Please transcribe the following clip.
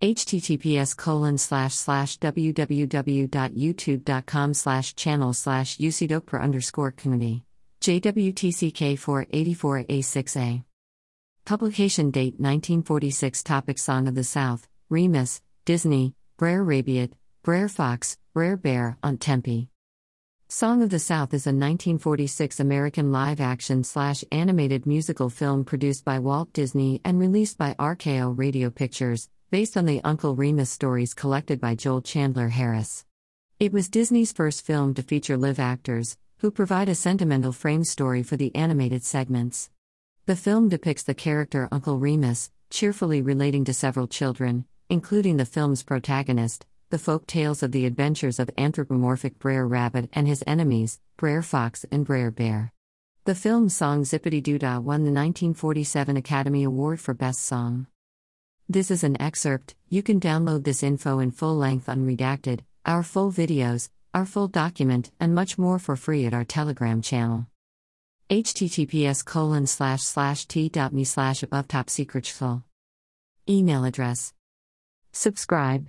https colon slash slash www.youtube.com slash channel slash ucdokper underscore community JWTCK 484A6A. Publication date 1946 Topic Song of the South, Remus, Disney, Brer Rabbit, Brer Fox, Brer Bear, on Tempe. Song of the South is a 1946 American live action slash animated musical film produced by Walt Disney and released by RKO Radio Pictures, based on the Uncle Remus stories collected by Joel Chandler Harris. It was Disney's first film to feature live actors, who provide a sentimental frame story for the animated segments. The film depicts the character Uncle Remus, cheerfully relating to several children, including the film's protagonist, the folk tales of the adventures of anthropomorphic Brer Rabbit and his enemies, Brer Fox and Brer Bear. The film's song Zip-a-Dee-Doo-Dah won the 1947 Academy Award for Best Song. This is an excerpt, you can download this info in full length unredacted, our full videos, our full document, and much more for free at our Telegram channel. https colon slash slash t.me slash above top secret. Email address. Subscribe.